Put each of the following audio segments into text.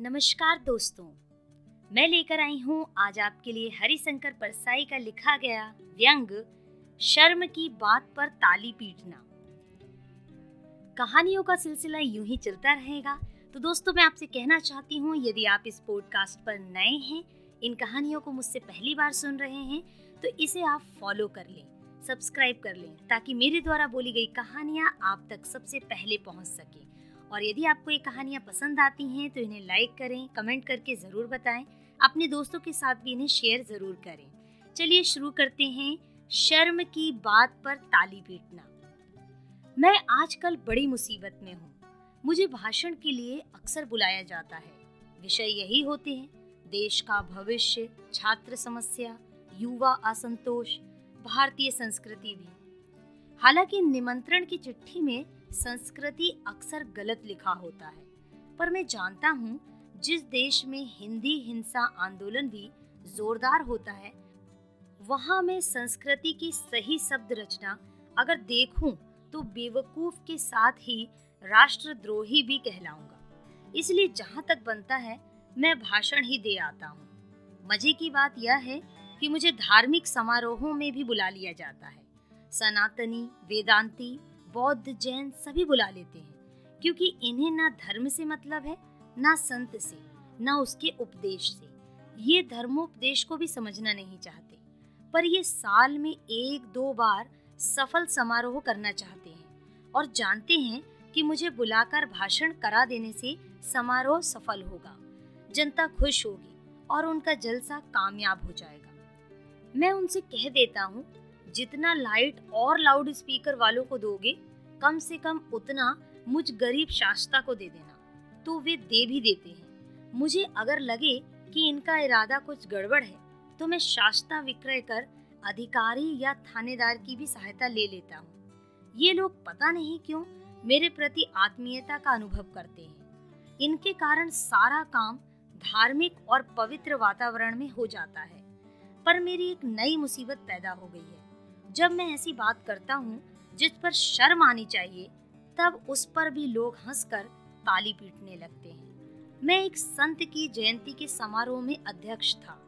नमस्कार दोस्तों। मैं लेकर आई हूँ आज आपके लिए हरिशंकर परसाई का लिखा गया व्यंग, शर्म की बात पर ताली पीटना। कहानियों का सिलसिला यूँ ही चलता रहेगा। तो दोस्तों, मैं आपसे कहना चाहती हूँ, यदि आप इस पॉडकास्ट पर नए हैं, इन कहानियों को मुझसे पहली बार सुन रहे हैं तो इसे आप फॉलो कर लें सब्सक्राइब कर लें, ताकि मेरे द्वारा बोली गई कहानियाँ आप तक सबसे पहले पहुँच सके। और यदि आपको ये कहानियाँ पसंद आती हैं तो इन्हें लाइक करें कमेंट करके ज़रूर बताएँ। अपने दोस्तों के साथ भी इन्हें शेयर ज़रूर करें। चलिए शुरू करते हैं शर्म की बात पर ताली पीटना। मैं आजकल बड़ी मुसीबत में हूँ। मुझे भाषण के लिए अक्सर बुलाया जाता है। विषय यही होते हैं। देश का भविष्य, छात्र समस्या, युवा असंतोष, भारतीय संस्कृति भी। हालाँकि निमंत्रण की चिट्ठी में संस्कृति अक्सर गलत लिखा होता है। पर मैं जानता हूँ, जिस देश में हिंदी हिंसा आंदोलन भी जोरदार होता है, वहाँ मैं संस्कृति की सही शब्द रचना अगर देखूँ तो बेवकूफ़ के साथ ही राष्ट्रद्रोही भी कहलाऊँगा। इसलिए जहाँ तक बनता है, मैं भाषण ही दे आता हूँ। मज़े की बात यह है कि मुझे धार्मिक समारोहों में भी बुला लिया जाता है। सनातनी, वेदांती बौद्ध जैन सभी बुला लेते हैं, क्योंकि इन्हें ना धर्म से मतलब है, ना संत से, ना उसके उपदेश से। ये धर्मोपदेश को भी समझना नहीं चाहते, पर ये साल में एक दो बार सफल समारोह करना चाहते हैं और जानते हैं कि मुझे बुलाकर भाषण करा देने से समारोह सफल होगा, जनता खुश होगी और उनका जलसा कामयाब हो जाएगा। मैं उनसे कह देता हूँ, जितना लाइट और लाउड स्पीकर वालों को दोगे कम से कम उतना मुझ गरीब शास्ता को दे देना। तो वे दे भी देते हैं। मुझे अगर लगे कि इनका इरादा कुछ गड़बड़ है तो मैं शास्ता विक्रय कर अधिकारी या थानेदार की भी सहायता ले लेता हूँ। ये लोग पता नहीं क्यों मेरे प्रति आत्मीयता का अनुभव करते हैं। इनके कारण सारा काम धार्मिक और पवित्र वातावरण में हो जाता है। पर मेरी एक नई मुसीबत पैदा हो गई है। जब मैं ऐसी बात करता हूँ जिस पर शर्म आनी चाहिए, तब उस पर भी लोग हंसकर ताली पीटने लगते हैं। मैं एक संत की जयंती के समारोह में अध्यक्ष था।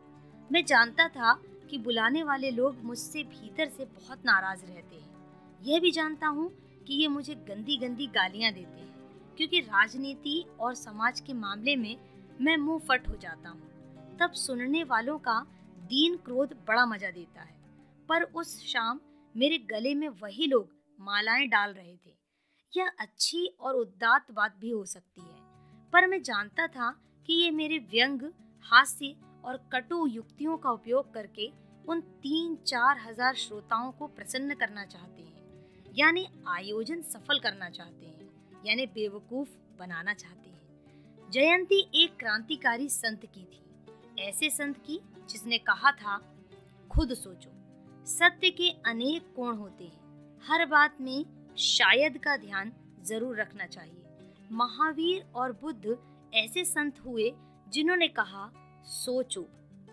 मैं जानता था कि बुलाने वाले लोग मुझसे भीतर से बहुत नाराज़ रहते हैं। यह भी जानता हूँ कि ये मुझे गंदी गंदी गालियाँ देते हैं, क्योंकि राजनीति और समाज के मामले में मैं मुँह फट हो जाता हूँ। तब सुनने वालों का दीन क्रोध बड़ा मज़ा देता है। पर उस शाम मेरे गले में वही लोग मालाएँ डाल रहे थे। यह अच्छी और उदात बात भी हो सकती है, पर मैं जानता था कि ये मेरे व्यंग, हास्य और कटु युक्तियों का उपयोग करके उन तीन चार हज़ार श्रोताओं को प्रसन्न करना चाहते हैं, यानी आयोजन सफल करना चाहते हैं, यानी बेवकूफ़ बनाना चाहते हैं। जयंती एक क्रांतिकारी संत की थी, ऐसे संत की जिसने कहा था, खुद सोचो, सत्य के अनेक कोण होते हैं हर बात में शायद का ध्यान ज़रूर रखना चाहिए। महावीर और बुद्ध ऐसे संत हुए जिन्होंने कहा, सोचो,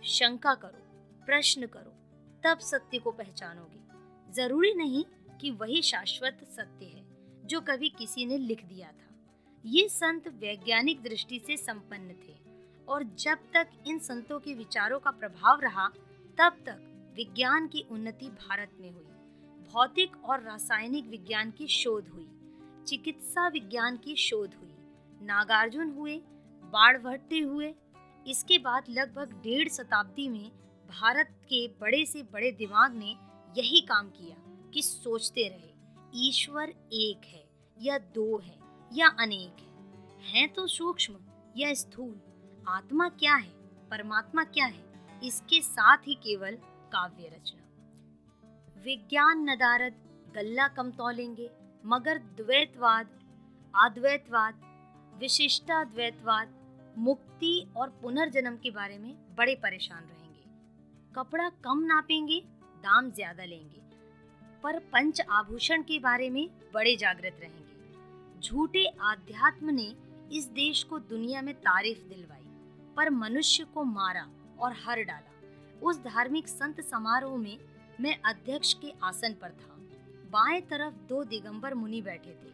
शंका करो, प्रश्न करो, तब सत्य को पहचानोगे। ज़रूरी नहीं कि वही शाश्वत सत्य है, जो कभी किसी ने लिख दिया था। ये संत वैज्ञानिक दृष्टि से संपन्न थे और जब तक इन संतों के विचारों का प्रभाव रहा, तब तक विज्ञान की उन्नति भारत में हुई। भौतिक और रासायनिक विज्ञान की शोध हुई, चिकित्सा विज्ञान की शोध हुई। नागार्जुन हुए, बाढ़ हुए। इसके बाद लगभग डेढ़ शताब्दी में भारत के बड़े से बड़े दिमाग ने यही काम किया कि सोचते रहे, ईश्वर एक है, या दो है, या अनेक है। हैं तो सूक्ष्म, या स्थूल। आत्मा क्या है, परमात्मा क्या है, इसके साथ ही केवल काव्य रचना। विज्ञान नदारद गल्ला कम तोलेंगे, मगर द्वैतवाद अद्वैतवाद विशिष्टाद्वैतवाद, मुक्ति और पुनर्जन्म के बारे में बड़े परेशान रहेंगे। कपड़ा कम नापेंगे, दाम ज़्यादा लेंगे, पर पंच आभूषण के बारे में बड़े जागृत रहेंगे। झूठे आध्यात्म ने इस देश को दुनिया में तारीफ़ दिलवाई, पर मनुष्य को मारा और हर डाला। उस धार्मिक संत समारोह में मैं अध्यक्ष के आसन पर था। बाएँ तरफ़ दो दिगंबर मुनि बैठे थे,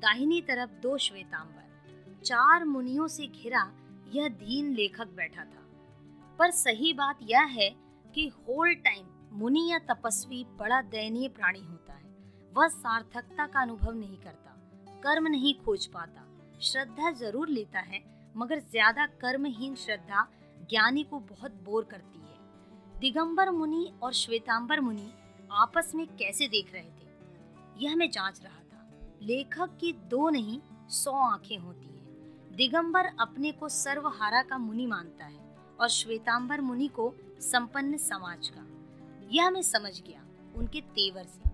दाहिनी तरफ़ दो श्वेतांबर। चार मुनियों से घिरा यह धीन लेखक बैठा था। पर सही बात यह है कि होल टाइम मुनि या तपस्वी बड़ा दयनीय प्राणी होता है। वह सार्थकता का अनुभव नहीं करता, कर्म नहीं खोज पाता। श्रद्धा ज़रूर लेता है, मगर ज़्यादा कर्महीन श्रद्धा ज्ञानी को बहुत बोर करती है दिगंबर मुनि और श्वेतांबर मुनि आपस में कैसे देख रहे थे? यह मैं जाँच रहा था। लेखक की दो नहीं, सौ आँखें होती हैं। दिगंबर अपने को सर्वहारा का मुनि मानता है और श्वेतांबर मुनि को संपन्न समाज का। यह मैं समझ गया, उनके तेवर से।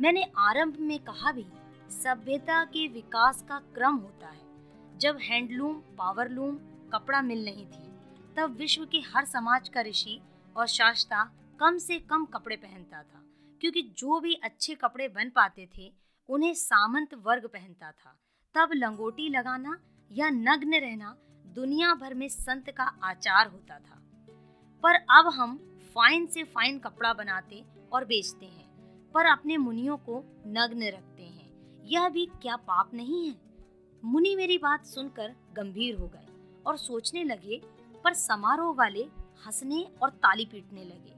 मैंने आरंभ में कहा भी, सभ्यता के विकास का क्रम होता है। जब हैंडलूम, पावरलूम, कपड़ा मिल नहीं थी, तब विश्व के हर समाज का ऋषि और शास्त्रा कम से कम कपड़े पहनता था, क्योंकि जो भी अच्छे कपड़े बन पाते थे, उन्हें सामंत वर्ग पहनता था। तब लंगोटी लगाना या नग्न रहना दुनिया भर में संत का आचार होता था। पर अब हम फाइन से फाइन कपड़ा बनाते और बेचते हैं, पर अपने मुनियों को नग्न रखते हैं। यह भी क्या पाप नहीं है? मुनि मेरी बात सुनकर गंभीर हो गए और सोचने लगे, पर समारोह वाले हंसने और ताली पीटने लगे।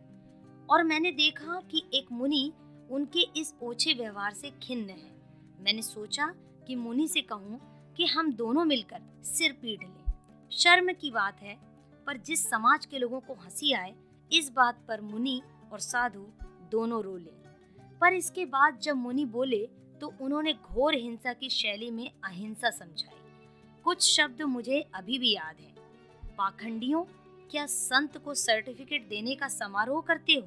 और मैंने देखा कि एक मुनि उनके इस ओछे व्यवहार से खिन्न है। मैंने सोचा कि मुनि से कहूँ कि हम दोनों मिलकर सिर पीट लें। शर्म की बात है, पर जिस समाज के लोगों को हँसी आए, इस बात पर मुनि और साधु दोनों रो ले। पर इसके बाद जब मुनि बोले तो उन्होंने घोर हिंसा की शैली में अहिंसा समझाई। कुछ शब्द मुझे अभी भी याद है। पाखंडियों क्या संत को सर्टिफिकेट देने का समारोह करते हो?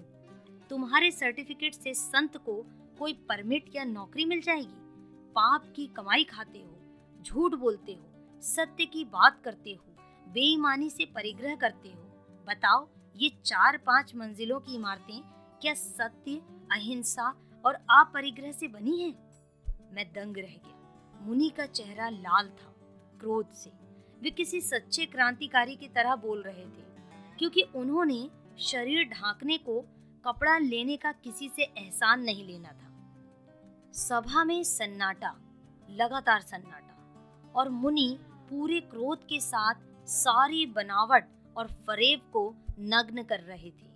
तुम्हारे सर्टिफिकेट से संत को कोई परमिट या नौकरी मिल जाएगी? पाप की कमाई खाते हो, झूठ बोलते हो, सत्य की बात करते हो, बेईमानी से परिग्रह करते हो। बताओ, ये चार पाँच मंजिलों की इमारतें क्या सत्य, अहिंसा और अपरिग्रह से बनी हैं? मैं दंग रह गया। मुनि का चेहरा लाल था, क्रोध से। वे किसी सच्चे क्रांतिकारी की तरह बोल रहे थे। क्योंकि उन्होंने शरीर ढांकने को कपड़ा लेने का किसी से एहसान नहीं लेना था। सभा में सन्नाटा, लगातार सन्नाटा और मुनि पूरे क्रोध के साथ सारी बनावट और फरेब को नग्न कर रहे थे।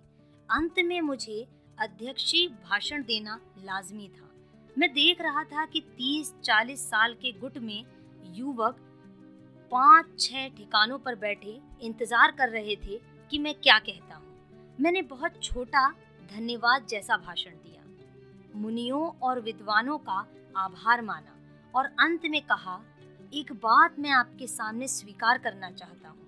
अंत में मुझे अध्यक्षी भाषण देना लाजमी था। मैं देख रहा था कि 30-40 साल के गुट में युवक पाँच छह ठिकानों पर बैठे, इंतज़ार कर रहे थे कि मैं क्या कहता हूँ। मैंने बहुत छोटा, धन्यवाद जैसा भाषण दिया। मुनियों और विद्वानों का आभार माना और अंत में कहा, एक बात मैं आपके सामने स्वीकार करना चाहता हूँ।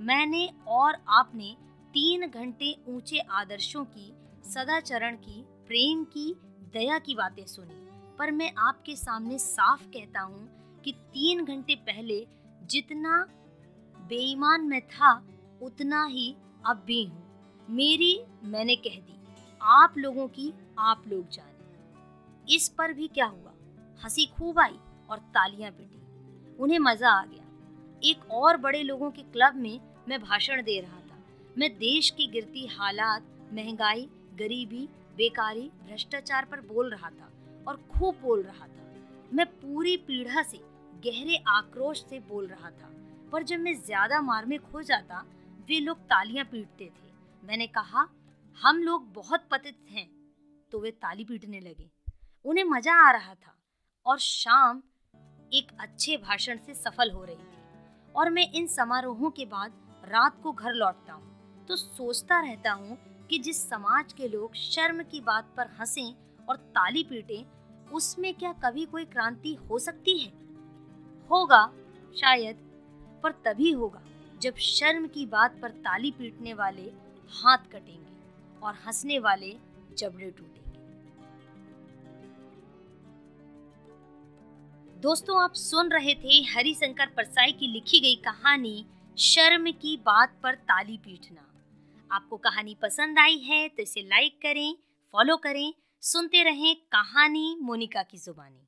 मैंने और आपने तीन घंटे ऊँचे आदर्शों की, सदाचरण की, प्रेम की, दया की बातें सुनी। पर मैं आपके सामने साफ़ कहता हूँ कि तीन घंटे पहले जितना बेईमान मैं था उतना ही अब भी हूँ। मेरी मैंने कह दी, आप लोगों की आप लोग जाने। इस पर भी क्या हुआ? हँसी खूब आई और तालियाँ पिटी। उन्हें मज़ा आ गया। एक और बड़े लोगों के क्लब में मैं भाषण दे रहा था। मैं देश की गिरती हालात, महँगाई, गरीबी, बेकारी, भ्रष्टाचार पर बोल रहा था और खूब बोल रहा था। मैं पूरी पीढ़ा से गहरे आक्रोश से बोल रहा था। पर जब मैं ज़्यादा मार्मिक हो जाता वे लोग तालियाँ पीटते थे। मैंने कहा, हम लोग बहुत पतित हैं। तो वे ताली पीटने लगे। उन्हें मज़ा आ रहा था और शाम एक अच्छे भाषण से सफल हो रही थी। और मैं इन समारोहों के बाद रात को घर लौटता हूँ तो सोचता रहता हूँ कि जिस समाज के लोग शर्म की बात पर हंसें और ताली पीटें, उसमें क्या कभी कोई क्रांति हो सकती है? होगा, शायद, पर तभी होगा। जब शर्म की बात पर ताली पीटने वाले हाथ कटेंगे और हंसने वाले जबड़े टूटेंगे। दोस्तों, आप सुन रहे थे हरिशंकर परसाई की लिखी गई कहानी, शर्म की बात पर ताली पीटना। आपको कहानी पसंद आई है तो इसे लाइक करें फॉलो करें, सुनते रहें कहानी मोनिका की जुबानी।